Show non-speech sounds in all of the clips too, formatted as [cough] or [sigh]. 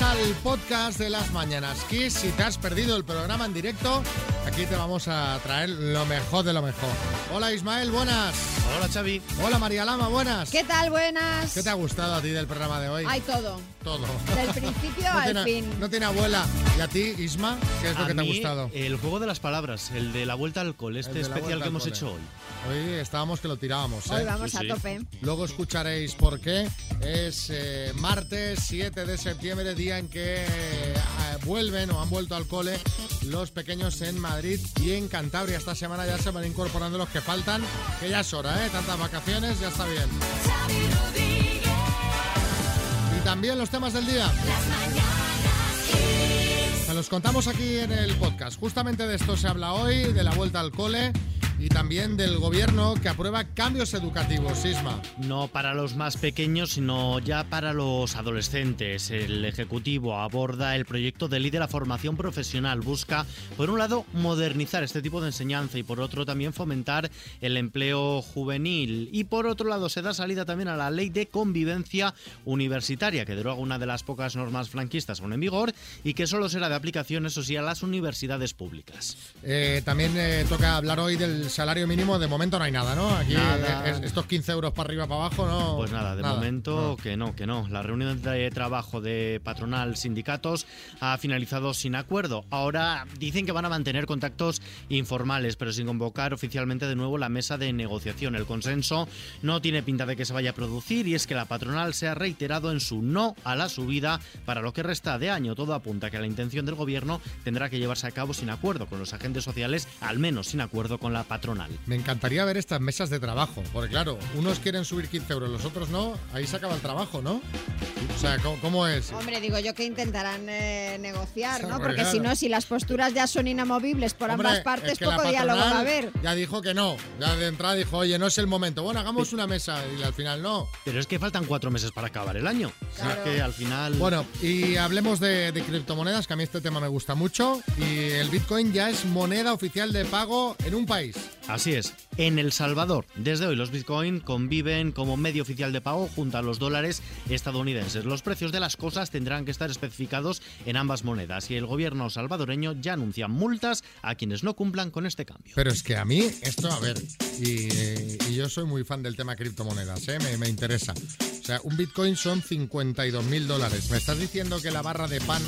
Al podcast de las Mañanas Kiss. Si te has perdido el programa en directo, aquí te vamos a traer lo mejor de lo mejor. Hola Ismael, buenas. Hola Xavi. Hola María Lama, buenas. ¿Qué tal? Buenas. ¿Qué te ha gustado a ti del programa de hoy? Hay todo. Todo. Del principio [laughs] No al tiene, fin. no tiene abuela. ¿Y a ti, Isma? ¿Qué es lo A que te ha gustado? El juego de las palabras, el de la vuelta al cole, El este especial que hemos cole. hecho hoy. Hoy estábamos que lo tirábamos. ¿eh? Hoy vamos Sí, a sí. tope. Luego escucharéis por qué. Es eh, martes 7 de septiembre, día en que eh, vuelven o han vuelto al cole los pequeños en Madrid y en Cantabria. Esta semana ya se van incorporando los que faltan, que ya es hora, ¿eh? Tantas vacaciones, ya está bien. Y también los temas del día. Se los contamos aquí en el podcast. Justamente de esto se habla hoy, de la vuelta al cole y también del gobierno que aprueba cambios educativos, Sisma. No para los más pequeños, sino ya para los adolescentes. El Ejecutivo aborda el proyecto de ley de la formación profesional. Busca, por un lado, modernizar este tipo de enseñanza y por otro también fomentar el empleo juvenil. Y por otro lado, se da salida también a la ley de convivencia universitaria, que deroga una de las pocas normas franquistas aún en vigor y que solo será de aplicación, eso sí, a las universidades públicas. Eh, también eh, toca hablar hoy del salario mínimo. De momento no hay nada, ¿no? Aquí Nada. eh, es- estos 15 euros para arriba, para abajo, no. Pues nada, de momento que no, que no. La reunión de trabajo de patronal sindicatos ha finalizado sin acuerdo. Ahora dicen que van a mantener contactos informales, pero sin convocar oficialmente de nuevo la mesa de negociación. El consenso no tiene pinta de que se vaya a producir y es que la patronal se ha reiterado en su no a la subida para lo que resta de año. Todo apunta a que la intención del gobierno tendrá que llevarse a cabo sin acuerdo con los agentes sociales, al menos sin acuerdo con la patronal. Me encantaría ver estas mesas de trabajo, porque claro, unos quieren subir 15 euros, los otros no, ahí se acaba el trabajo, ¿no? O sea, ¿cómo, cómo es? Hombre, digo yo que intentarán eh, negociar, ¿no? Porque claro. si no, si las posturas ya son inamovibles por Hombre, ambas es partes, que la poco diálogo va a patronal haber. Ya dijo que no, ya de entrada dijo, oye, no es el momento. Bueno, hagamos una mesa y al final no. Pero es que faltan cuatro meses para acabar el año. O sea Claro. que al final. Bueno, y hablemos de, de criptomonedas, que a mí este tema me gusta mucho. Y el Bitcoin ya es moneda oficial de pago en un país. Así es. En El Salvador, desde hoy los Bitcoin conviven como medio oficial de pago junto a los dólares estadounidenses. Los precios de las cosas tendrán que estar especificados en ambas monedas y el gobierno salvadoreño ya anuncia multas a quienes no cumplan con este cambio. Pero es que a mí, esto, a ver, y, eh, yo soy muy fan del tema criptomonedas, ¿eh? me, me interesa. O sea, un Bitcoin son 52 mil dólares. ¿Me estás diciendo que la barra de pan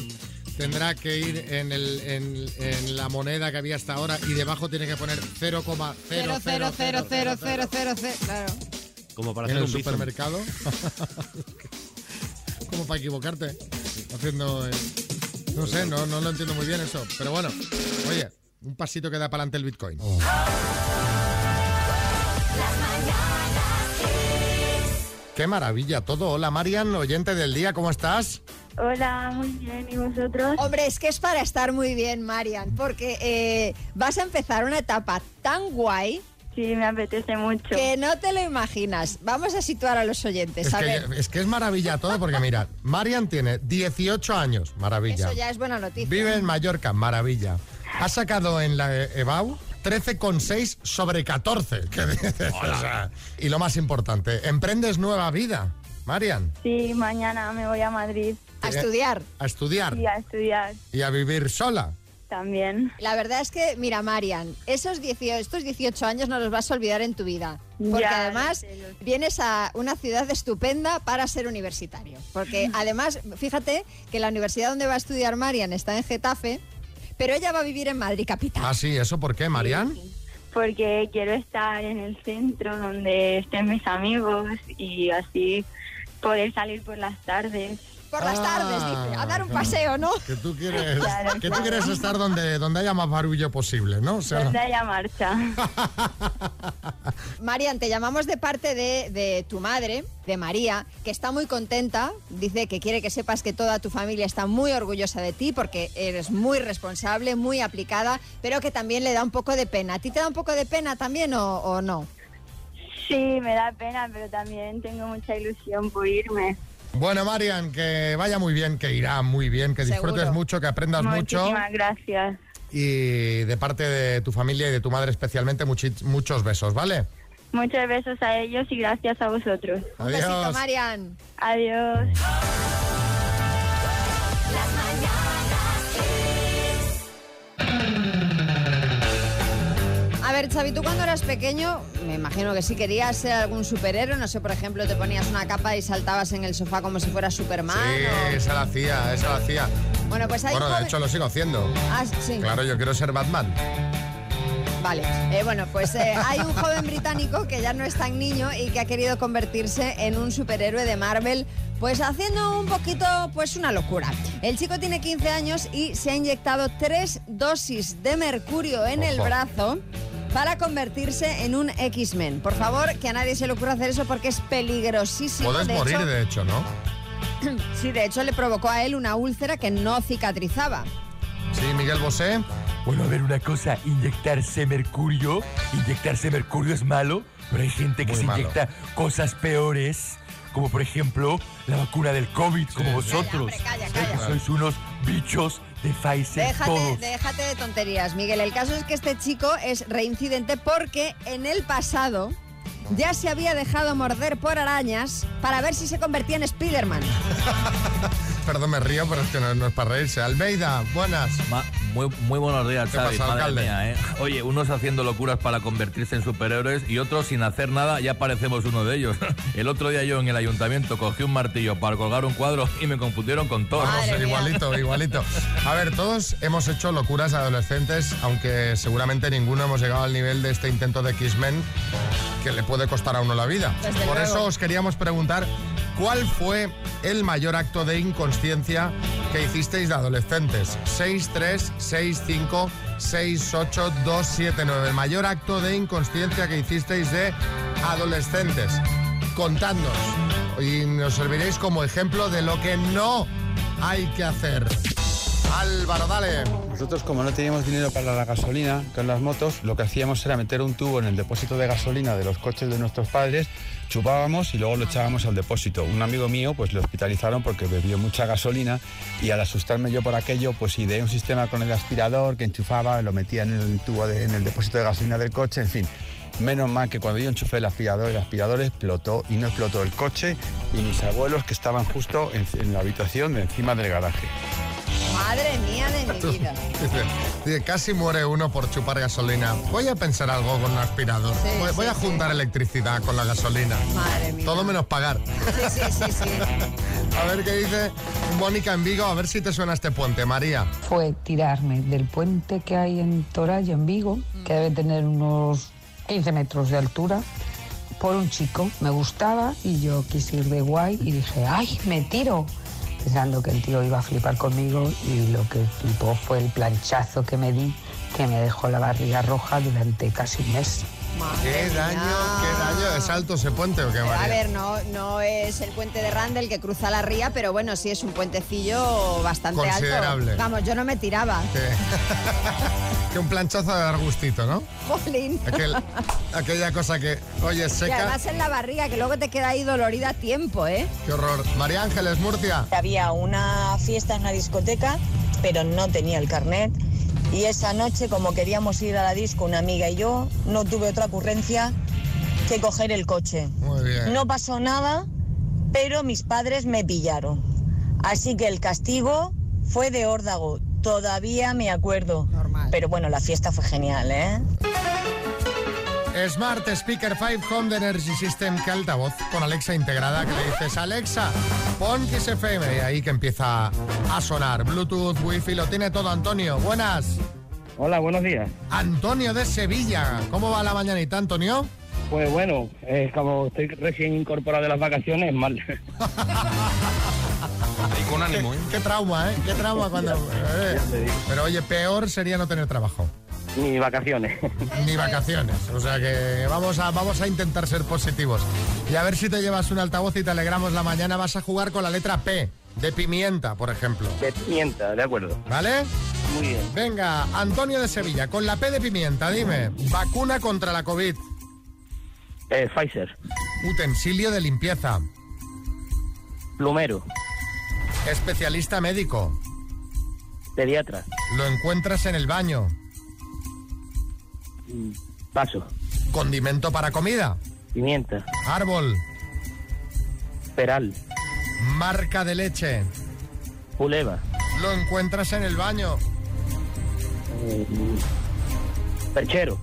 tendrá que ir en, el, en, en la moneda que había hasta ahora y debajo tiene que poner 0,0000000? Cero, cero, cero, cero, cero, cero, cero. Claro. Como para en hacer el un bizum. supermercado. [laughs] Como para equivocarte. Haciendo. eh, no sé, no, no lo entiendo muy bien eso. Pero bueno, oye, un pasito que da para adelante el Bitcoin. Qué maravilla todo. Hola Marian, oyente del día, ¿cómo estás? Hola, muy bien. ¿Y vosotros? Hombre, es que es para estar muy bien, Marian, porque eh, vas a empezar una etapa tan guay Sí, me apetece mucho. que no te lo imaginas. Vamos a situar a los oyentes. Es a que, ver, es que es maravilla todo porque mira, [laughs] Marian tiene 18 años, maravilla. eso ya es buena noticia. Vive en Mallorca, maravilla. Ha sacado en la EBAU 13,6 sobre 14. [laughs] ¿Qué dices? O sea, y lo más importante, emprendes nueva vida, Marian, Sí, mañana me voy a Madrid A estudiar. a estudiar y a estudiar y a vivir sola. también. La verdad es que, mira, Marian, esos 18, estos 18 años no los vas a olvidar en tu vida. Porque Ya, además lo sé, lo sé. vienes a una ciudad estupenda para ser universitario. Porque [laughs] además, fíjate que la universidad donde va a estudiar Marian está en Getafe, pero ella va a vivir en Madrid capital. Ah, sí, ¿eso por qué, Marian? Porque quiero estar en el centro donde estén mis amigos y así poder salir por las tardes. Por las Ah, tardes, dice, a dar un claro. paseo, ¿no? Que tú quieres, [laughs] Claro, que tú quieres estar donde, donde haya más barullo posible, ¿no? O sea, Donde haya marcha. [laughs] Marian, te llamamos de parte de, de tu madre, de María, que está muy contenta. Dice que quiere que sepas que toda tu familia está muy orgullosa de ti porque eres muy responsable, muy aplicada, pero que también le da un poco de pena. ¿A ti te da un poco de pena también o, o no? Sí, me da pena, pero también tengo mucha ilusión por irme. Bueno, Marian, que vaya muy bien, que irá muy bien, que disfrutes Seguro. mucho, que aprendas mucho. Muchísimas gracias. Y de parte de tu familia y de tu madre especialmente, muchos besos, ¿vale? Muchos besos a ellos y gracias a vosotros. Un besito, Marian. Adiós. Ver, Xavi, tú cuando eras pequeño, me imagino que sí querías ser algún superhéroe, no sé, por ejemplo, te ponías una capa y saltabas en el sofá como si fueras Superman. Sí, o- esa la hacía, esa la hacía. Bueno, pues hay Bueno, de hecho lo sigo haciendo. Ah, sí. Claro, yo quiero ser Batman. Vale, Eh, bueno, pues eh, hay un joven británico que ya no es tan niño y que ha querido convertirse en un superhéroe de Marvel, pues haciendo un poquito, pues una locura. El chico tiene 15 años y se ha inyectado tres dosis de mercurio en el brazo para convertirse en un X-Men. Por favor, que a nadie se le ocurra hacer eso porque es peligrosísimo. Puedes de morir, hecho, de hecho, ¿no? [clears throat] Sí, de hecho le provocó a él una úlcera que no cicatrizaba. Sí, Miguel Bosé. Bueno, a ver una cosa, inyectarse mercurio, inyectarse mercurio es malo, pero hay gente que Muy se malo. inyecta cosas peores, como por ejemplo la vacuna del COVID, como sí. vosotros. Calla, hombre, calla, calla. Que sois unos bichos de Pfizer Déjate, todos. déjate de tonterías, Miguel. El caso es que este chico es reincidente porque en el pasado ya se había dejado morder por arañas para ver si se convertía en Spiderman. [laughs] Perdón, me río, pero es que no, no es para reírse. Almeida, buenas. Ma- muy, muy buenos días, ¿Qué Xavi. pasa, Madre alcalde? mía, ¿eh? Oye, unos haciendo locuras para convertirse en superhéroes y otros sin hacer nada, ya parecemos uno de ellos. [laughs] El otro día yo en el ayuntamiento cogí un martillo para colgar un cuadro y me confundieron con todo. Vamos, Madre mía. igualito, igualito. A ver, todos hemos hecho locuras adolescentes, aunque seguramente ninguno hemos llegado al nivel de este intento de X-Men que le puede costar a uno la vida. Desde Por luego. eso os queríamos preguntar cuál fue el mayor acto de inconsciencia que hicisteis de adolescentes. 636568279. El mayor acto de inconsciencia que hicisteis de adolescentes. Contadnos y nos serviréis como ejemplo de lo que no hay que hacer. Álvaro, dale. Nosotros como no teníamos dinero para la gasolina con las motos, lo que hacíamos era meter un tubo en el depósito de gasolina de los coches de nuestros padres, chupábamos y luego lo echábamos al depósito. Un amigo mío pues le hospitalizaron porque bebió mucha gasolina y al asustarme yo por aquello pues ideé un sistema con el aspirador que enchufaba, lo metía en el tubo de- en el depósito de gasolina del coche, en fin. Menos mal que cuando yo enchufé el aspirador, el aspirador explotó y no explotó el coche y mis abuelos que estaban justo en, en la habitación de encima del garaje. Madre mía de mi vida. Dice, dice, casi muere uno por chupar gasolina. Voy a pensar algo con un aspirador. Sí, voy sí, voy a sí. juntar electricidad con la gasolina. Madre mía. Todo menos pagar. Sí, sí, sí, sí. [laughs] A ver qué dice Mónica en Vigo, a ver si te suena este puente, María. fue tirarme del puente que hay en Toralla, en Vigo, que debe tener unos 15 metros de altura, por un chico. Me gustaba y yo quise ir de guay y dije, ¡ay, me tiro! Pensando que el tío iba a flipar conmigo y lo que flipó fue el planchazo que me di, que me dejó la barriga roja durante casi un mes. Madre ¿Qué daño, qué daño? ¿Es alto ese puente o qué, Pero, a María? ver, no, no es el puente de Randall que cruza la ría, pero bueno, sí es un puentecillo bastante Considerable. alto. Vamos, yo no me tiraba. Que, [laughs] que un planchazo de dar gustito, ¿no? Jolín. Aquel- aquella cosa que, oye, Y seca. además en la barriga, que luego te queda ahí dolorida a tiempo, ¿eh? Qué horror. María Ángeles, Murcia. Había una fiesta en una discoteca, pero no tenía el carnet. Y esa noche, como queríamos ir a la disco, una amiga y yo, no tuve otra ocurrencia que coger el coche. Muy bien. No pasó nada, pero mis padres me pillaron. Así que el castigo fue de órdago. Todavía me acuerdo. Normal. Pero bueno, la fiesta fue genial, ¿eh? Smart Speaker 5 Home de Energy System, que altavoz con Alexa integrada, que le dices, Alexa, pon Kiss FM, y ahí que empieza a sonar. Bluetooth, Wi-Fi, lo tiene todo Antonio. Buenas. Hola, buenos días. Antonio de Sevilla. ¿Cómo va la mañanita, Antonio? Pues bueno, eh, como estoy recién incorporado de las vacaciones, mal. [laughs] Ahí con ánimo, ¿eh? Qué trauma, ¿eh? Qué trauma cuando... [laughs] eh. Pero oye, peor sería no tener trabajo. Ni vacaciones. [laughs] Ni vacaciones. O sea que vamos a, vamos a intentar ser positivos. Y a ver si te llevas un altavoz y te alegramos la mañana. Vas a jugar con la letra P, de pimienta, por ejemplo. De pimienta, de acuerdo. ¿Vale? Muy bien. Venga, Antonio de Sevilla, con la P de pimienta, dime. Vacuna contra la COVID. Eh, Pfizer, Utensilio de limpieza. plumero, Especialista médico. pediatra, Lo encuentras en el baño. Paso. Condimento para comida. Pimienta. Árbol. Peral. Marca de leche. Puleva. Lo encuentras en el baño. Eh, perchero.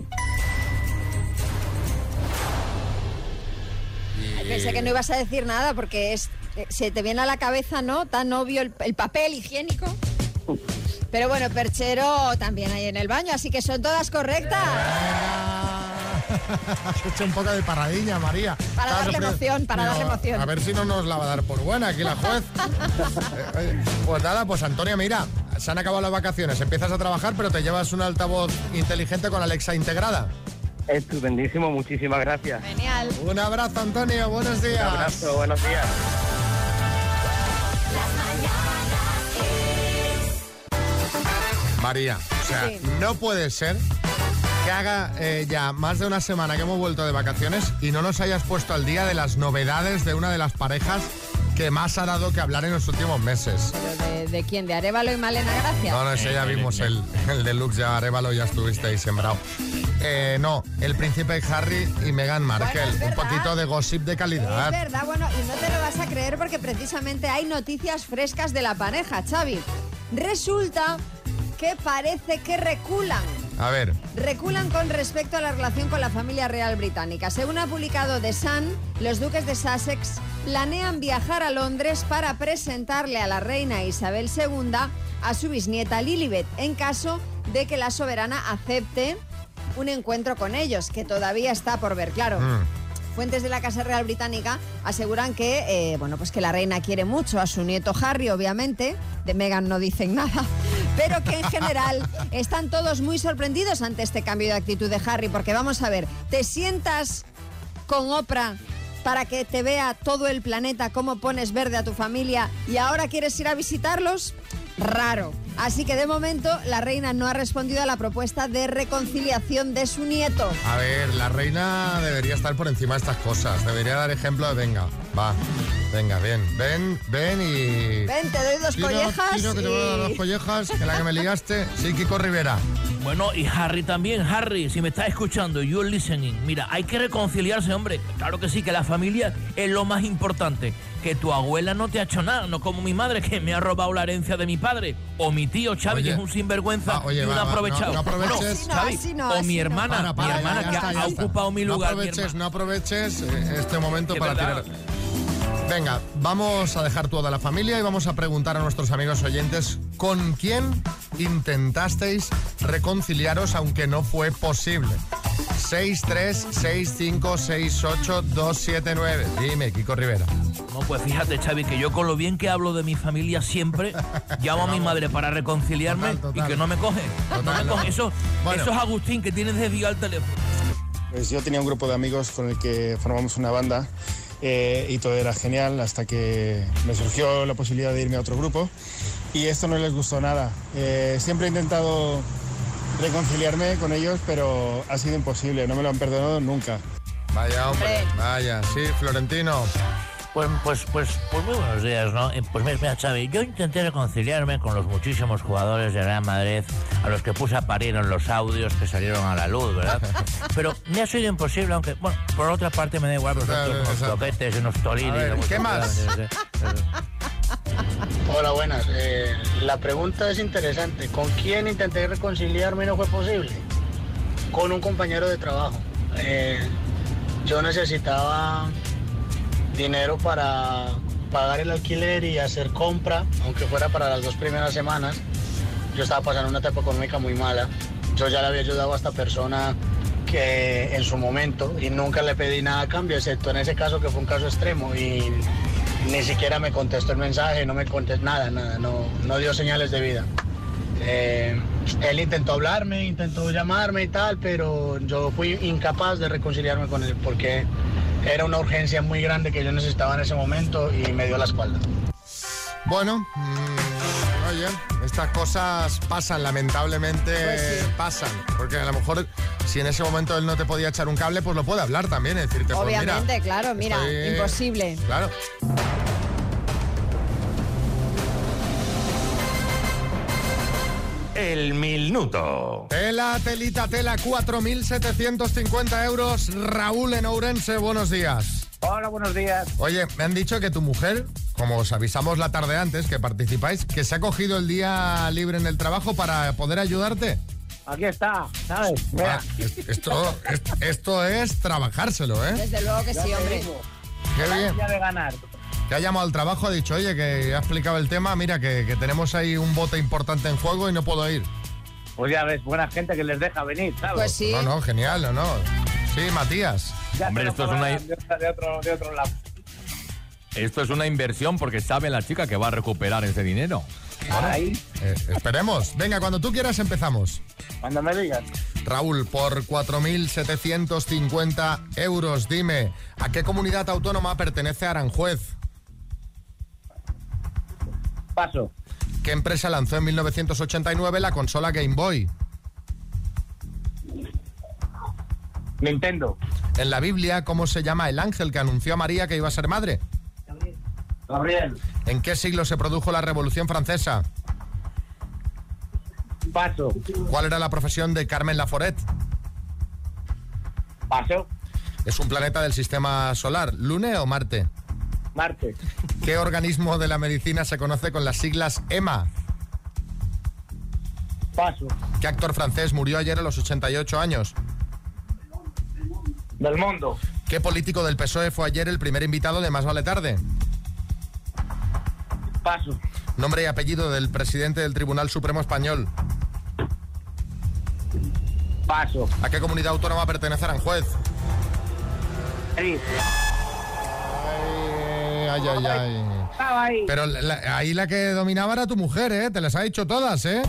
Pensé que no ibas a decir nada porque es, eh, se te viene a la cabeza, ¿no? Tan obvio el papel higiénico. Pero bueno, perchero también hay en el baño, así que son todas correctas. [laughs] Has hecho un poco de paradilla, María. Para darle emoción, para Digo, darle emoción. A ver si no nos la va a dar por buena aquí la juez. [laughs] Eh, pues nada, pues Antonio, mira, se han acabado las vacaciones, empiezas a trabajar, pero te llevas un altavoz inteligente con Alexa integrada. Estupendísimo, muchísimas gracias. Genial. Un abrazo, Antonio, buenos días. Un abrazo, buenos días. María, o sea, Sí. no puede ser que haga eh, ya más de una semana que hemos vuelto de vacaciones y no nos hayas puesto al día de las novedades de una de las parejas que más ha dado que hablar en los últimos meses. ¿Pero de, de quién? ¿De Arevalo y Malena Gracia? No, no, ese ya vimos el, el deluxe de Arevalo, ya estuvisteis sembrado. Eh, no, el príncipe Harry y Meghan Markle. Bueno, es un poquito de gossip de Es calidad. verdad, bueno, y no te lo vas a creer porque precisamente hay noticias frescas de la pareja, Xavi. Resulta que parece que reculan. A ver, Reculan con respecto a la relación con la familia real británica. Según ha publicado The Sun, los duques de Sussex planean viajar a Londres para presentarle a la reina Isabel II a su bisnieta Lilibet, en caso de que la soberana acepte un encuentro con ellos, que todavía está por ver, claro. mm, Fuentes de la Casa Real Británica aseguran que, eh, bueno, pues que la reina quiere mucho a su nieto Harry, obviamente. De Meghan no dicen nada. Pero que en general están todos muy sorprendidos ante este cambio de actitud de Harry. Porque vamos a ver, ¿te sientas con Oprah para que te vea todo el planeta cómo pones verde a tu familia y ahora quieres ir a visitarlos? Raro. Así que de momento la reina no ha respondido a la propuesta de reconciliación de su nieto. a ver, la reina debería estar por encima de estas cosas. Debería dar ejemplo de venga, va, venga, ven, ven, ven y... Ven, te doy dos Tira, collejas tira, que te voy a dar y- dos collejas, que la que me ligaste. [laughs] Sí, Kiko Rivera. Bueno, y Harry también, Harry, si me estás escuchando, you're listening. Mira, hay que reconciliarse, hombre. Claro que sí, que la familia es lo más importante. Que tu abuela no te ha hecho nada, no como mi madre, que me ha robado la herencia de mi padre. O mi tío Xavi, Oye. que es un sinvergüenza Va, oye, y un va, aprovechado. no- no aproveches. Así no, Xavi, así no, o mi no. hermana, Para, para, mi hermana ya que está, ha, está. ocupado mi No lugar. mi aproveches, no aproveches eh, este momento para verdad. tirar. Venga, vamos a dejar toda la familia y vamos a preguntar a nuestros amigos oyentes con quién intentasteis reconciliaros aunque no fue posible. 636568279. Dime, Kiko Rivera. No, pues fíjate, Xavi, que yo con lo bien que hablo de mi familia siempre [laughs] llamo a mi madre para reconciliarme Total, total. y que no me coge. no Total, me no. coge. Eso, Bueno. eso es Agustín, que tiene desviado el teléfono. Pues yo tenía un grupo de amigos con el que formamos una banda eh, y todo era genial hasta que me surgió la posibilidad de irme a otro grupo y esto no les gustó nada. Eh, siempre he intentado reconciliarme con ellos, pero ha sido imposible, no me lo han perdonado nunca. Vaya, hombre. Vaya, sí, Florentino. Pues, pues, pues, pues muy buenos días, ¿no? Eh, Pues mira, mira, Xavi, yo intenté reconciliarme con los muchísimos jugadores de Real Madrid a los que puse a parir en los audios que salieron a la luz, ¿verdad? [laughs] Pero me ha sido imposible, aunque, bueno, por otra parte me da igual, porque Claro, son unos toquetes, unos unos ¿qué más? [laughs] Hola, buenas. Eh, la pregunta es interesante. ¿Con quién intenté reconciliarme y no fue posible? Con un compañero de trabajo. Eh, yo necesitaba dinero para pagar el alquiler y hacer compra, aunque fuera para las dos primeras semanas. Yo estaba pasando una etapa económica muy mala. Yo ya le había ayudado a esta persona que en su momento y nunca le pedí nada a cambio, excepto en ese caso que fue un caso extremo y ni siquiera me contestó el mensaje, no me contestó nada, nada, no, no dio señales de vida. Eh, él intentó hablarme, intentó llamarme y tal, pero yo fui incapaz de reconciliarme con él porque era una urgencia muy grande que yo necesitaba en ese momento y me dio la espalda. Bueno, mm, oye, estas cosas pasan, lamentablemente Pues pasan. Porque a lo mejor si en ese momento él no te podía echar un cable, pues lo puede hablar también, es decirte, pues mira, Obviamente, claro, mira, estoy- imposible. Claro. El minuto. Tela, telita, tela, 4.750 euros. Raúl en Ourense, buenos días. Hola, buenos días. Oye, me han dicho que tu mujer, como os avisamos la tarde antes que participáis, que se ha cogido el día libre en el trabajo para poder ayudarte. Aquí está, ¿sabes? Ah, es- esto, es- esto es trabajárselo, ¿eh? Desde luego que sí, hombre. Qué bien. De ganar. Que ha llamado al trabajo, ha dicho, oye, que ha explicado el tema, mira, que, que tenemos ahí un bote importante en juego y no puedo ir. Pues ya ves, buena gente que les deja venir, ¿sabes? Pues sí. No, no, genial, no, no. Sí, Matías. Ya Hombre, esto es una- de otro, de otro lado. Esto es una inversión porque sabe la chica que va a recuperar ese dinero. Ahí, Eh, esperemos. Venga, cuando tú quieras empezamos. cuando me digas. Raúl, por 4.750 euros, dime, ¿a qué comunidad autónoma pertenece Aranjuez? Paso. ¿Qué empresa lanzó en 1989 la consola Game Boy? Nintendo. En la Biblia, ¿cómo se llama el ángel que anunció a María que iba a ser madre? Gabriel. ¿En qué siglo se produjo la Revolución Francesa? Paso. ¿Cuál era la profesión de Carmen Laforet? Paso. ¿Es un planeta del sistema solar, Lune o Marte? Marte. ¿Qué organismo de la medicina se conoce con las siglas EMA? Paso. ¿Qué actor francés murió ayer a los 88 años? Del mundo. ¿Qué político del PSOE fue ayer el primer invitado de Más Vale Tarde? Paso. Nombre y apellido del presidente del Tribunal Supremo Español. Paso. ¿A qué comunidad autónoma pertenece Aranjuez? Madrid. Ay, ay. Pero la- ahí la que dominaba era tu mujer, ¿eh? Te las ha dicho todas, ¿eh?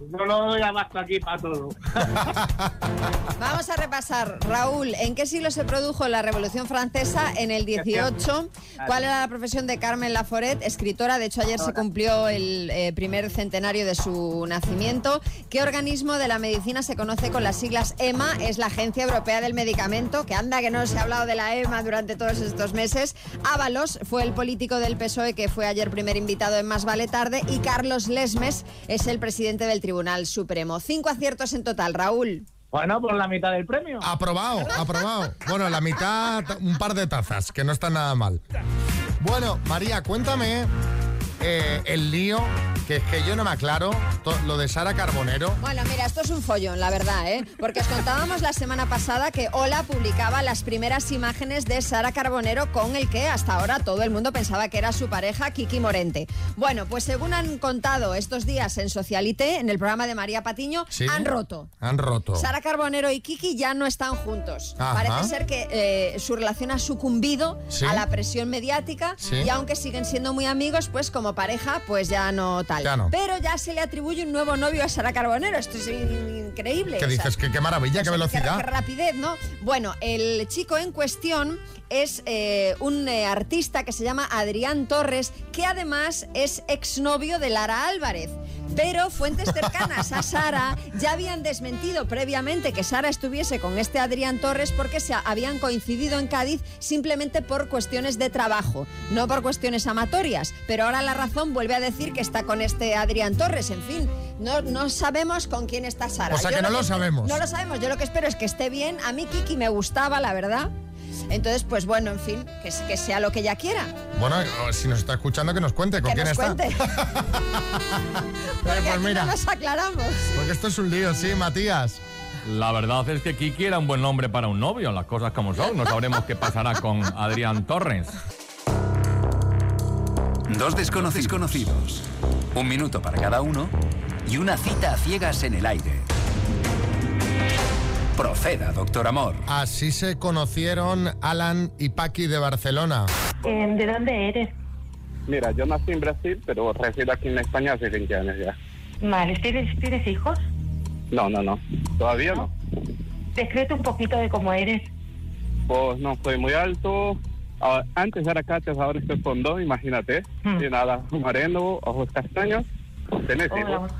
No lo doy abasto aquí para todo. [laughs] Vamos a repasar, Raúl, ¿en qué siglo se produjo la Revolución Francesa? En el 18. ¿Cuál era la profesión de Carmen Laforet, escritora? De hecho, ayer se cumplió el eh, primer centenario de su nacimiento. ¿Qué organismo de la medicina se conoce con las siglas EMA? Es la Agencia Europea del Medicamento, que anda que no se ha hablado de la EMA durante todos estos meses. Ábalos fue el político del PSOE que fue ayer primer invitado en Más Vale Tarde. Y Carlos Lesmes es el presidente del Tribunal Supremo. Cinco aciertos en total, Raúl. Bueno, por la mitad del premio. Aprobado, aprobado. Bueno, la mitad, un par de tazas, que no está nada mal. Bueno, María, cuéntame eh, el lío, que es que yo no me aclaro, lo de Sara Carbonero. Bueno, mira, esto es un follón, la verdad, ¿eh? Porque os contábamos la semana pasada que Ola publicaba las primeras imágenes de Sara Carbonero con el que hasta ahora todo el mundo pensaba que era su pareja, Kiki Morente. Bueno, pues según han contado estos días en Socialité, en el programa de María Patiño, ¿Sí? han roto. Han roto. Sara Carbonero y Kiki ya no están juntos. Ajá. Parece ser que eh, su relación ha sucumbido Sí. a la presión mediática Sí. y aunque siguen siendo muy amigos, pues como pareja, pues ya no tal. Ya no. Pero ya se le atribuye un nuevo novio a Sara Carbonero. Esto es in- increíble. ¿Qué o sea, dices? ¿Qué, qué maravilla, qué velocidad. Qué, rapidez, ¿no? Bueno, el chico en cuestión es eh, un eh, artista que se llama Adrián Torres, que además es exnovio de Lara Álvarez. Pero fuentes cercanas a Sara ya habían desmentido previamente que Sara estuviese con este Adrián Torres porque se habían coincidido en Cádiz simplemente por cuestiones de trabajo, no por cuestiones amatorias. Pero ahora la razón vuelve a decir que está con este Adrián Torres. En fin, no, no sabemos con quién está Sara. O sea que no lo sabemos. No lo sabemos. Yo lo que espero es que esté bien. A mí Kiki me gustaba, la verdad. Entonces, pues bueno, en fin, que, que sea lo que ella quiera. Bueno, si nos está escuchando, que nos cuente con que quién nos está. cuente. [laughs] Pues Aquí mira. no nos aclaramos. Porque esto es un lío, sí, Matías. La verdad es que Kiki era un buen nombre para un novio, las cosas como son. No sabremos qué pasará con Adrián Torres. Dos desconocidos conocidos. Un minuto para cada uno y una cita a ciegas en el aire. Proceda, doctor Amor. Así se conocieron Alan y Paqui de Barcelona. Em, ¿De dónde eres? Mira, yo nací en Brasil, pero resido aquí en España hace 20 años ya. Vale, ¿tienes, ¿tienes hijos? No, no, no. Todavía no. Descríbete un poquito de cómo eres. Pues no soy muy alto. Ah, Antes era cachas, ahora estoy con dos, imagínate. Hmm. Y nada, moreno, ojos castaños. ¿Tenés Hola. hijos?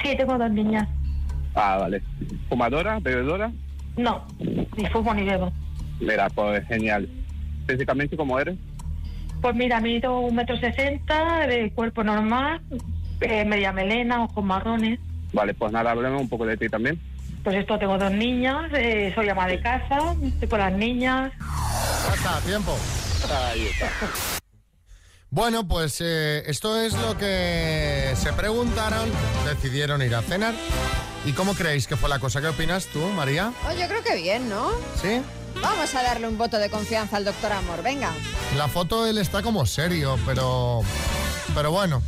Sí, tengo dos niñas. Ah, vale. ¿Fumadora? ¿Bebedora? No, ni fumo ni bebo. Mira, pues genial. Físicamente, ¿cómo eres? Pues mira, mido un metro sesenta, de cuerpo normal, eh, media melena, ojos marrones. Vale, pues nada, háblame un poco de ti también. Pues esto, tengo dos niñas, eh, soy ama de casa, estoy con las niñas. Ya está, tiempo. Ahí está. Bueno, pues eh, esto es lo que se preguntaron, decidieron ir a cenar. ¿Y cómo creéis que fue la cosa? ¿Qué opinas tú, María? Oh, yo creo que bien, ¿no? ¿Sí? Vamos a darle un voto de confianza al doctor Amor, venga. La foto él está como serio, pero. Pero bueno.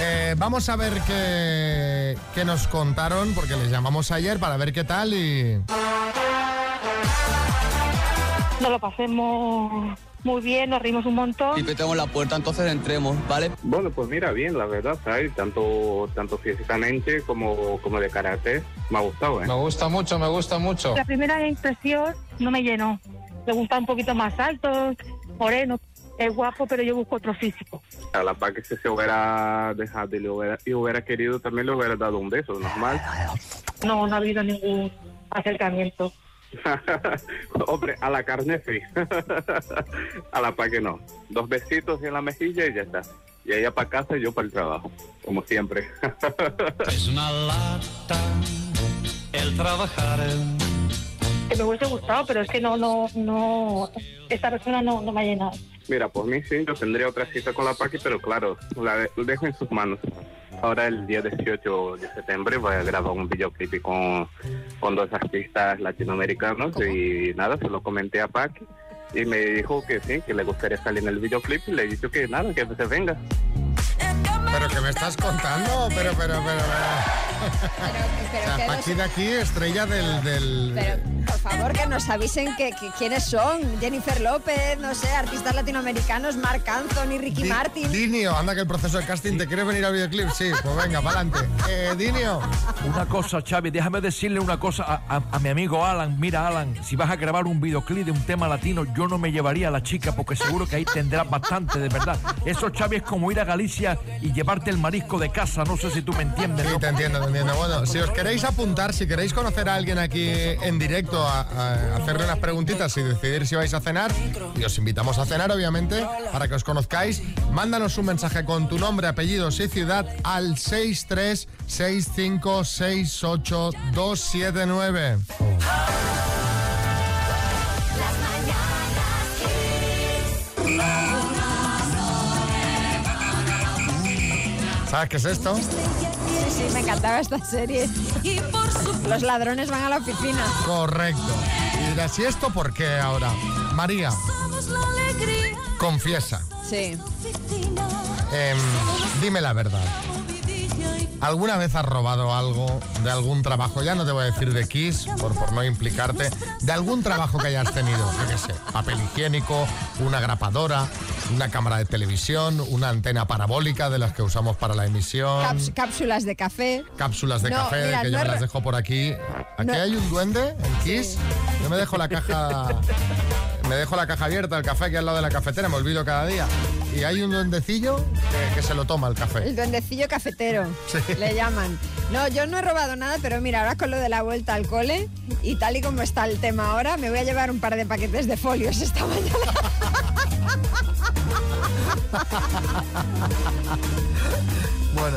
Eh, vamos a ver qué, qué nos contaron, porque les llamamos ayer para ver qué tal y. Nos lo pasemos muy bien, nos rimos un montón. Y petamos la puerta, entonces entremos, ¿vale? Bueno, pues mira, bien, la verdad, ¿sabes? Tanto, tanto físicamente como, como de carácter. Me ha gustado, ¿eh? Me gusta mucho, me gusta mucho. La primera impresión no me llenó. Me gusta un poquito más alto, moreno. Es guapo, pero yo busco otro físico. A la par que si se hubiera dejado y, le hubiera, y hubiera querido, también le hubiera dado un beso, normal. No, no ha habido ningún acercamiento. [laughs] Hombre, a la carne sí. [laughs] a la par que no. Dos besitos en la mejilla y ya está. Y ella para casa y yo para el trabajo, como siempre. [laughs] Es una lata el trabajar. Que me hubiese gustado, pero es que no, no, no, esta persona no, no me ha llenado. Mira, por mí sí, yo tendría otra cita con la Paqui, pero claro, la de- dejo en sus manos. Ahora el día 18 de septiembre voy a grabar un videoclip con, con dos artistas latinoamericanos y nada, se lo comenté a Paqui y me dijo que sí, que le gustaría salir en el videoclip y le dicho que nada, que se venga. Pero que me estás contando, pero, pero, pero. pero. Pero O sea, Paqui de aquí, estrella del. del- Pero, por favor, que nos avisen que, que- quiénes son. Jennifer López, no sé, artistas latinoamericanos, Marc Anthony, Ricky Di- Martin. Dinio, anda que el proceso de casting te quiere venir al videoclip. Sí, pues venga, para adelante. Eh, Dinio. Una cosa, Xavi, déjame decirle una cosa a, a- a mi amigo Alan. Mira, Alan, si vas a grabar un videoclip de un tema latino, yo no me llevaría a la chica porque seguro que ahí tendrás bastante, de verdad. Eso, Xavi, es como ir a Galicia y llevarte el marisco de casa. No sé si tú me entiendes. Sí, ¿no? te entiendo, Bueno, si os queréis apuntar, si queréis conocer a alguien aquí en directo, a hacerle unas preguntitas y decidir si vais a cenar, y os invitamos a cenar, obviamente, para que os conozcáis, mándanos un mensaje con tu nombre, apellidos y ciudad al 636568279. ¿Sabes qué es esto? Sí, sí, me encantaba esta serie. Los ladrones van a la oficina. Correcto. Y dirás, ¿y esto por qué ahora? María, confiesa, Sí. em, dime la verdad. ¿Alguna vez has robado algo de algún trabajo? Ya no te voy a decir de Kiss, por, por no implicarte. De algún trabajo que hayas tenido, yo qué sé, papel higiénico, una grapadora, una cámara de televisión, una antena parabólica de las que usamos para la emisión, Caps- cápsulas de café. cápsulas de No, café mira, que no yo me las dejo por aquí. Aquí No- hay un duende en Kiss. Yo me dejo la caja me dejo la caja abierta, el café aquí al lado de la cafetera, me olvido cada día. Y hay un duendecillo que, que se lo toma el café. El duendecillo cafetero, le llaman. No, yo no he robado nada, pero mira, ahora con lo de la vuelta al cole y tal y como está el tema ahora, me voy a llevar un par de paquetes de folios esta mañana. [laughs] Bueno,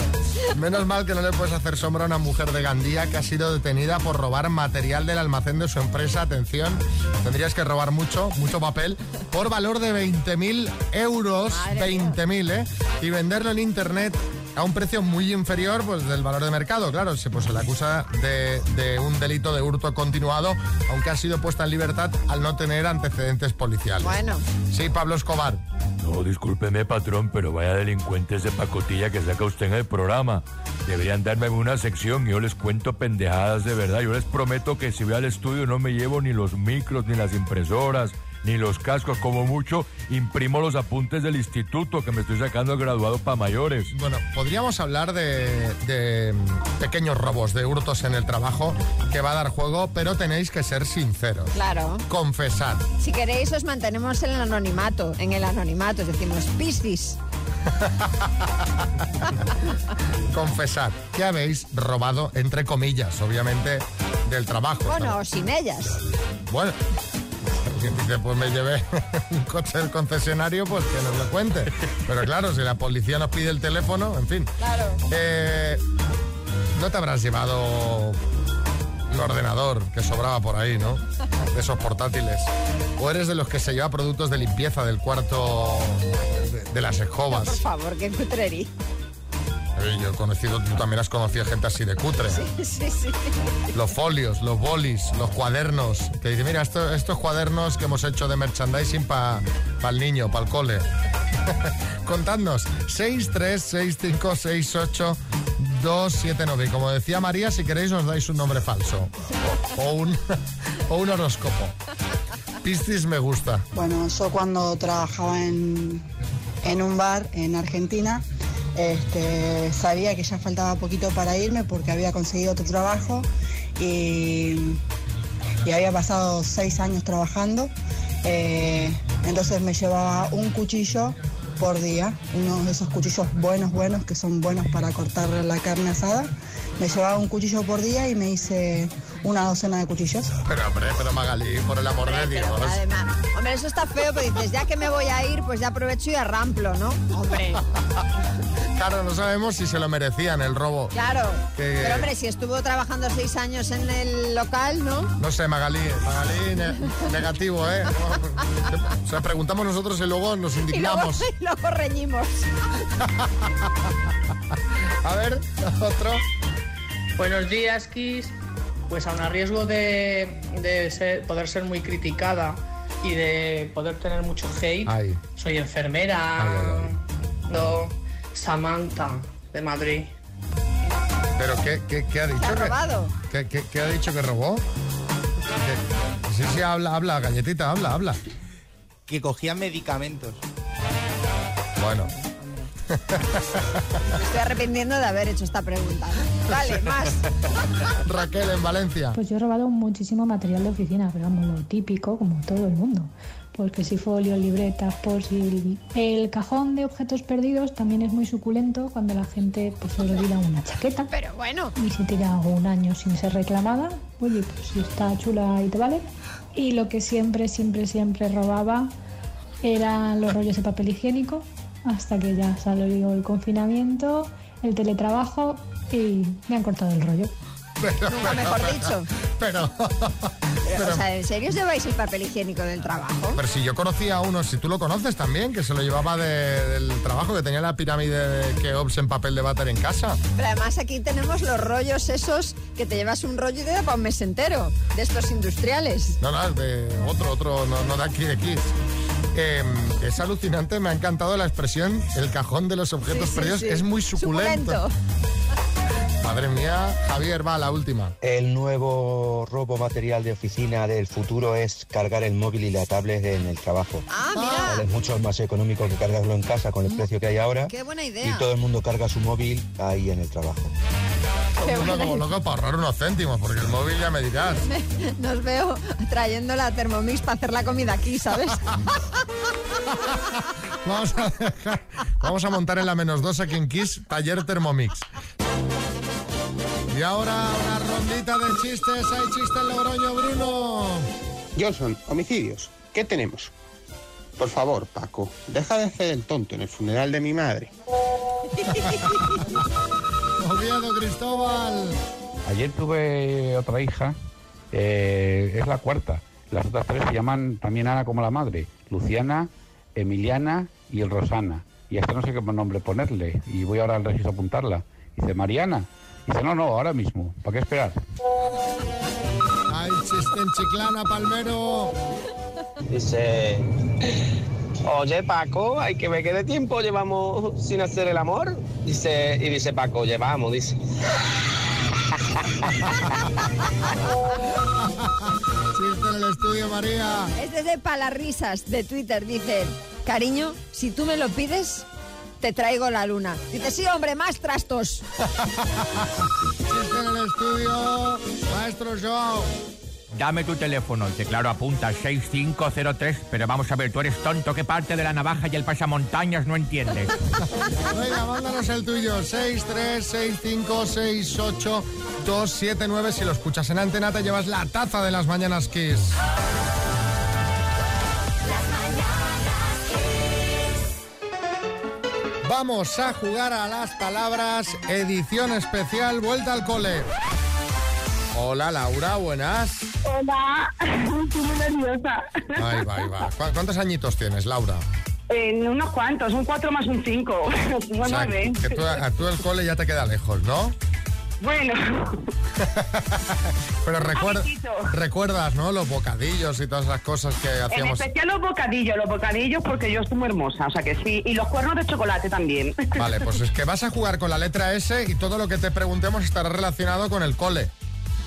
menos mal que no le puedes hacer sombra a una mujer de Gandía que ha sido detenida por robar material del almacén de su empresa. Atención, tendrías que robar mucho, mucho papel, por valor de 20.000 euros, 20.000, ¿eh? Y venderlo en internet a un precio muy inferior pues, del valor de mercado. Claro, se, pues, se le acusa de, de un delito de hurto continuado, aunque ha sido puesta en libertad al no tener antecedentes policiales. Bueno. Sí, Pablo Escobar. No, discúlpeme, patrón, pero vaya delincuentes de pacotilla que saca usted en el programa. Deberían darme una sección y yo les cuento pendejadas de verdad. Yo les prometo que si voy al estudio no me llevo ni los micros, ni las impresoras, ni los cascos. Como mucho, imprimo los apuntes del instituto que me estoy sacando el graduado para mayores. Bueno, podríamos hablar de, de, mm, pequeños robos, de hurtos en el trabajo, que va a dar juego, pero tenéis que ser sinceros. Claro. Confesad. Si queréis, os mantenemos en el anonimato, en el anonimato, es decir, los piscis. [laughs] Confesad que habéis robado, entre comillas, obviamente, del trabajo. Bueno, o sin ellas. Bueno, pues me llevé [laughs] un coche del concesionario, pues que nos lo cuente. Pero claro, si la policía nos pide el teléfono, en fin. Claro. Eh, no te habrás llevado un ordenador que sobraba por ahí, ¿no? De esos portátiles. O eres de los que se lleva productos de limpieza del cuarto de, de las escobas. Por favor, qué cutrería. Eh, Yo he conocido, tú también has conocido gente así de cutre. Sí, sí. Los folios, los bolis, los cuadernos. Que dice, mira, esto- estos cuadernos que hemos hecho de merchandising para el niño, para el cole. [laughs] Contadnos, 636568279. Y como decía María, si queréis nos dais un nombre falso. O, o un, [laughs] o un horóscopo. Piscis me gusta. Bueno, yo cuando trabajaba en, en un bar en Argentina, este, sabía que ya faltaba poquito para irme porque había conseguido otro trabajo y, y había pasado seis años trabajando. Eh, entonces me llevaba un cuchillo por día, uno de esos cuchillos buenos, buenos, que son buenos para cortar la carne asada. Me llevaba un cuchillo por día y me hice una docena de cuchillos. Pero hombre, pero Magalí, por el amor de Dios. Además, hombre, eso está feo, pero dices, ya que me voy a ir, pues ya aprovecho y arramplo, ¿no? Hombre, Claro, no sabemos si se lo merecían el robo. claro. Que- Pero hombre, si estuvo trabajando seis años en el local, ¿no? No sé, Magalí, Magalí ne- negativo, ¿eh? [laughs] O sea, preguntamos nosotros y luego nos Y luego, indignamos. [laughs] y luego reñimos. [laughs] A ver, otro. Buenos días, Kiss. Pues aun a riesgo de, de ser- poder ser muy criticada y de poder tener mucho hate, Ay. soy enfermera. No, Samantha, de Madrid. ¿Pero qué, qué- qué ha dicho? ¿Te ha que- robado? ¿Qué, qué- qué ha dicho que robó? ¿Qué- Sí, sí, habla, habla, galletita, habla, habla. Que cogía medicamentos. Bueno. Me estoy arrepintiendo de haber hecho esta pregunta. ¿no? Vale, más. Raquel, en Valencia. Pues yo he robado muchísimo material de oficina, pero vamos, lo típico, como todo el mundo. Pues que si folio, libretas, posil. El cajón de objetos perdidos también es muy suculento cuando la gente pues, se le olvida una chaqueta. Pero bueno. Y si tira un año sin ser reclamada, oye, pues si está chula y te vale. Y lo que siempre, siempre, siempre robaba eran los rollos de papel higiénico, hasta que ya salió el confinamiento, el teletrabajo y me han cortado el rollo. Nunca mejor dicho. Pero, Pero, o sea, ¿en serio os lleváis el papel higiénico del trabajo? pero si yo conocía a uno, si tú lo conoces también, que se lo llevaba de- del trabajo, que tenía la pirámide de Keops en papel de váter en casa. Pero además aquí tenemos los rollos esos que te llevas un rollo y te da para un mes entero, de estos industriales. No, no, de otro, otro, no, no de aquí, de Kiss. Eh, es alucinante, me ha encantado la expresión, el cajón de los objetos Sí, perdidos sí. es muy suculento. Madre mía, Javier, va, la última. El nuevo robo material de oficina del futuro es cargar el móvil y la tablet en el trabajo. Ah, mira. Es mucho más económico que cargarlo en casa con el precio que hay ahora. Qué buena Y idea. todo el mundo carga su móvil ahí en el trabajo. Como loco para ahorrar unos céntimos, porque el móvil ya me dirás. [laughs] Nos veo trayendo la Thermomix para hacer la comida aquí, ¿sabes? [laughs] Vamos a, dejar- vamos a montar en la menos dos aquí en Kiss, taller Thermomix. Y ahora una rondita de chistes. Hay chiste en Logroño, Bruno. Johnson, homicidios. ¿Qué tenemos? Por favor, Paco, deja de hacer el tonto en el funeral de mi madre. [laughs] Oviedo, Cristóbal. Ayer tuve otra hija, eh, es la cuarta. Las otras tres se llaman también Ana como la madre, Luciana, Emiliana y el Rosana. Y a esta no sé qué nombre ponerle. Y voy ahora al registro a apuntarla. Dice, Mariana. Dice, no, no, ahora mismo. ¿Para qué esperar? Hay chiste en Chiclana, Palmero. Dice, oye Paco, hay que ver qué de tiempo llevamos sin hacer el amor. Dice, y dice Paco, llevamos, dice. [laughs] Chiste en el estudio, María. Este es de Palarrisas de Twitter. Dice, cariño, si tú me lo pides, te traigo la luna. Dice, sí, hombre, más trastos. [laughs] Chiste en el estudio. Maestro Show. Dame tu teléfono y te claro apunta 6503, pero vamos a ver, tú eres tonto, ¿qué parte de la navaja y el pasamontañas no entiendes? [laughs] Venga, mándanos el tuyo. 636568279. Si lo escuchas en antena, te llevas la taza de las mañanas Kiss. Vamos a jugar a las palabras, edición especial, vuelta al cole. Hola Laura, buenas. Hola, [laughs] estoy muy nerviosa. Ahí va, ahí va. ¿Cu- ¿Cuántos añitos tienes, Laura? En unos cuantos, un 4 más un 5. [laughs] O sea, que tú, a tú el cole ya te queda lejos, ¿no? Bueno, [laughs] Pero recuer- recuerdas, ¿no? Los bocadillos y todas las cosas que en hacíamos. especial los bocadillos, los bocadillos porque yo estoy muy hermosa, o sea que sí. Y los cuernos de chocolate también. Vale, pues es que vas a jugar con la letra S y todo lo que te preguntemos estará relacionado con el cole.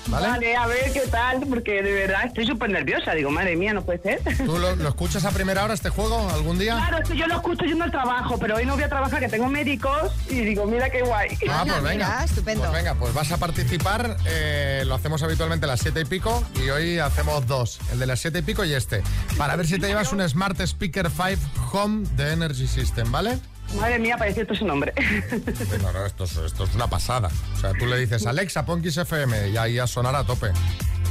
¿Vale? a ver qué tal, porque de verdad estoy súper nerviosa. Digo, madre mía, no puede ser. ¿Tú lo, lo escuchas a primera hora este juego algún día? Claro, es que yo lo escucho yendo al trabajo, pero hoy no voy a trabajar, que tengo médicos, y digo, mira qué guay. Ah, pues venga. Pues venga, pues vas a participar. eh, lo hacemos habitualmente a las 7 y pico y hoy hacemos dos. El de las 7 y pico y este. Para ver si te llevas un Smart Speaker 5 Home de Energy System, ¿vale? Madre mía, parece esto su nombre. [laughs] No, no, esto, es- esto es una pasada. O sea, tú le dices, Alexa, pon Kiss FM y ahí ya sonará a tope.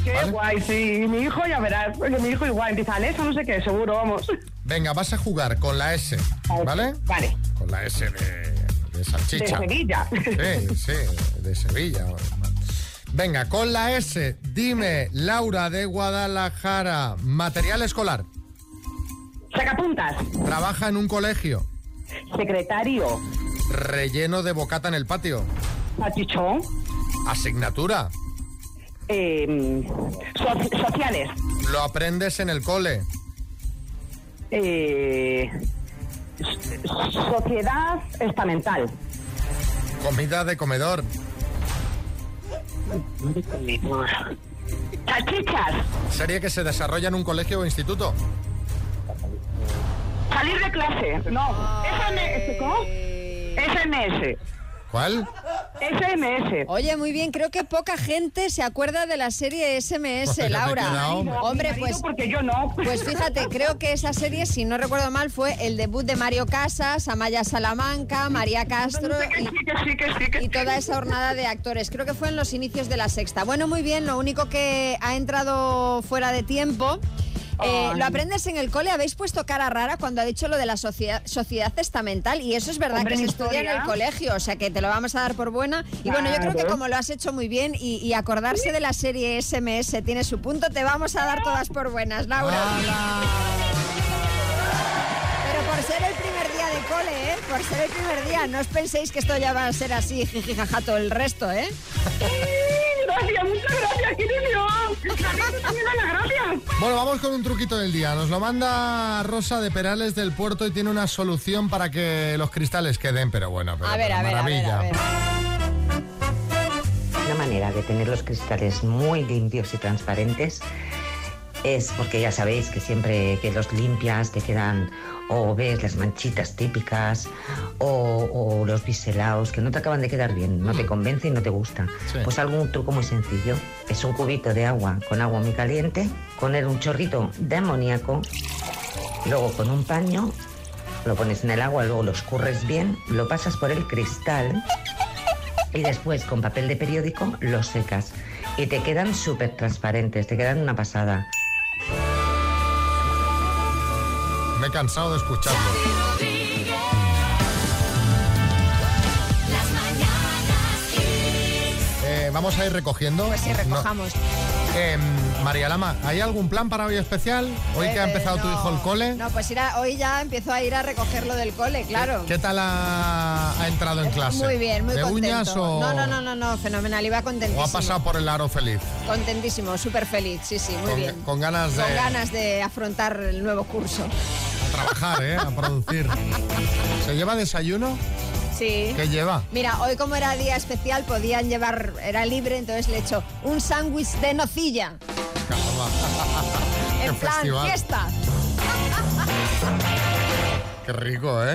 Qué guay, sí. Y mi hijo ya verás, porque mi hijo igual empieza Alexa, no sé qué, seguro, vamos. Venga, vas a jugar con la S, ¿vale? Vale. Con la S de, de salchicha. De Sevilla. Sí, sí, de Sevilla. Venga, con la S, dime, Laura de Guadalajara, material escolar. Sacapuntas. Trabaja en un colegio. Secretario. Relleno de bocata en el patio. Salchichón. Asignatura. Eh, so- sociales. Lo aprendes en el cole. Eh, so- sociedad estamental. Comida de comedor. Salchichas. Serie que se desarrolla en un colegio o instituto. Salir de clase. No. SMS. ¿Cómo? SMS. ¿Cuál? SMS. Oye, muy bien, creo que poca gente se acuerda de la serie SMS, Pues he Laura. quedado. Hombre, pues. porque yo no. Pues fíjate, creo que esa serie, si no recuerdo mal, fue el debut de Mario Casas, Amaya Salamanca, María Castro y, y toda esa hornada de actores. Creo que fue en los inicios de la sexta. Bueno, muy bien, lo único que ha entrado fuera de tiempo. Eh, lo aprendes en el cole, habéis puesto cara rara cuando ha dicho lo de la sociedad, sociedad testamental y eso es verdad Hombre, que se estudia en el colegio, o sea que te lo vamos a dar por buena. Y bueno, yo creo que como lo has hecho muy bien y, y acordarse de la serie SMS tiene su punto, te vamos a dar todas por buenas, Laura. Pero por ser el primer día de cole, ¿eh? Por ser el primer día, no os penséis que esto ya va a ser así, jijijaja, todo el resto, ¿eh? Gracias. También da las gracias. Bueno, vamos con un truquito del día. Nos lo manda Rosa de Perales del Puerto y tiene una solución para que los cristales queden, pero bueno, pero, A ver, pero a ver, a ver, maravilla. a ver. Una manera de tener los cristales muy limpios y transparentes es porque ya sabéis que siempre que los limpias te quedan o ves las manchitas típicas o, o los biselados que no te acaban de quedar bien, no te convence y no te gusta. Pues algún truco muy sencillo. Es un cubito de agua con agua muy caliente, poner un chorrito de amoníaco, luego con un paño lo pones en el agua, luego lo escurres bien, lo pasas por el cristal y después con papel de periódico lo secas y te quedan súper transparentes, te quedan una pasada. Me he cansado de escucharlo. Eh, vamos a ir recogiendo. Pues sí, No- recojamos. Eh, María Lama, ¿hay algún plan para hoy especial? Hoy que ha Eh, empezado tu hijo el cole. No, pues ir a- hoy ya empiezo a ir a recogerlo del cole, claro. ¿Qué tal ha, ha entrado en clase? Muy bien, muy ¿De contento. uñas o, No, no, no, no, no, fenomenal, iba o contentísimo. ha pasado por el aro feliz? Contentísimo, súper feliz, sí, sí, muy con, bien. con ganas de Con ganas de afrontar el nuevo curso. Trabajar, ¿eh? A producir. ¿Se lleva desayuno? Sí. ¿Qué lleva? Mira, hoy como era día especial podían llevar, era libre, entonces le he hecho un sándwich de nocilla. Qué En plan, festival. fiesta. Qué rico, ¿eh?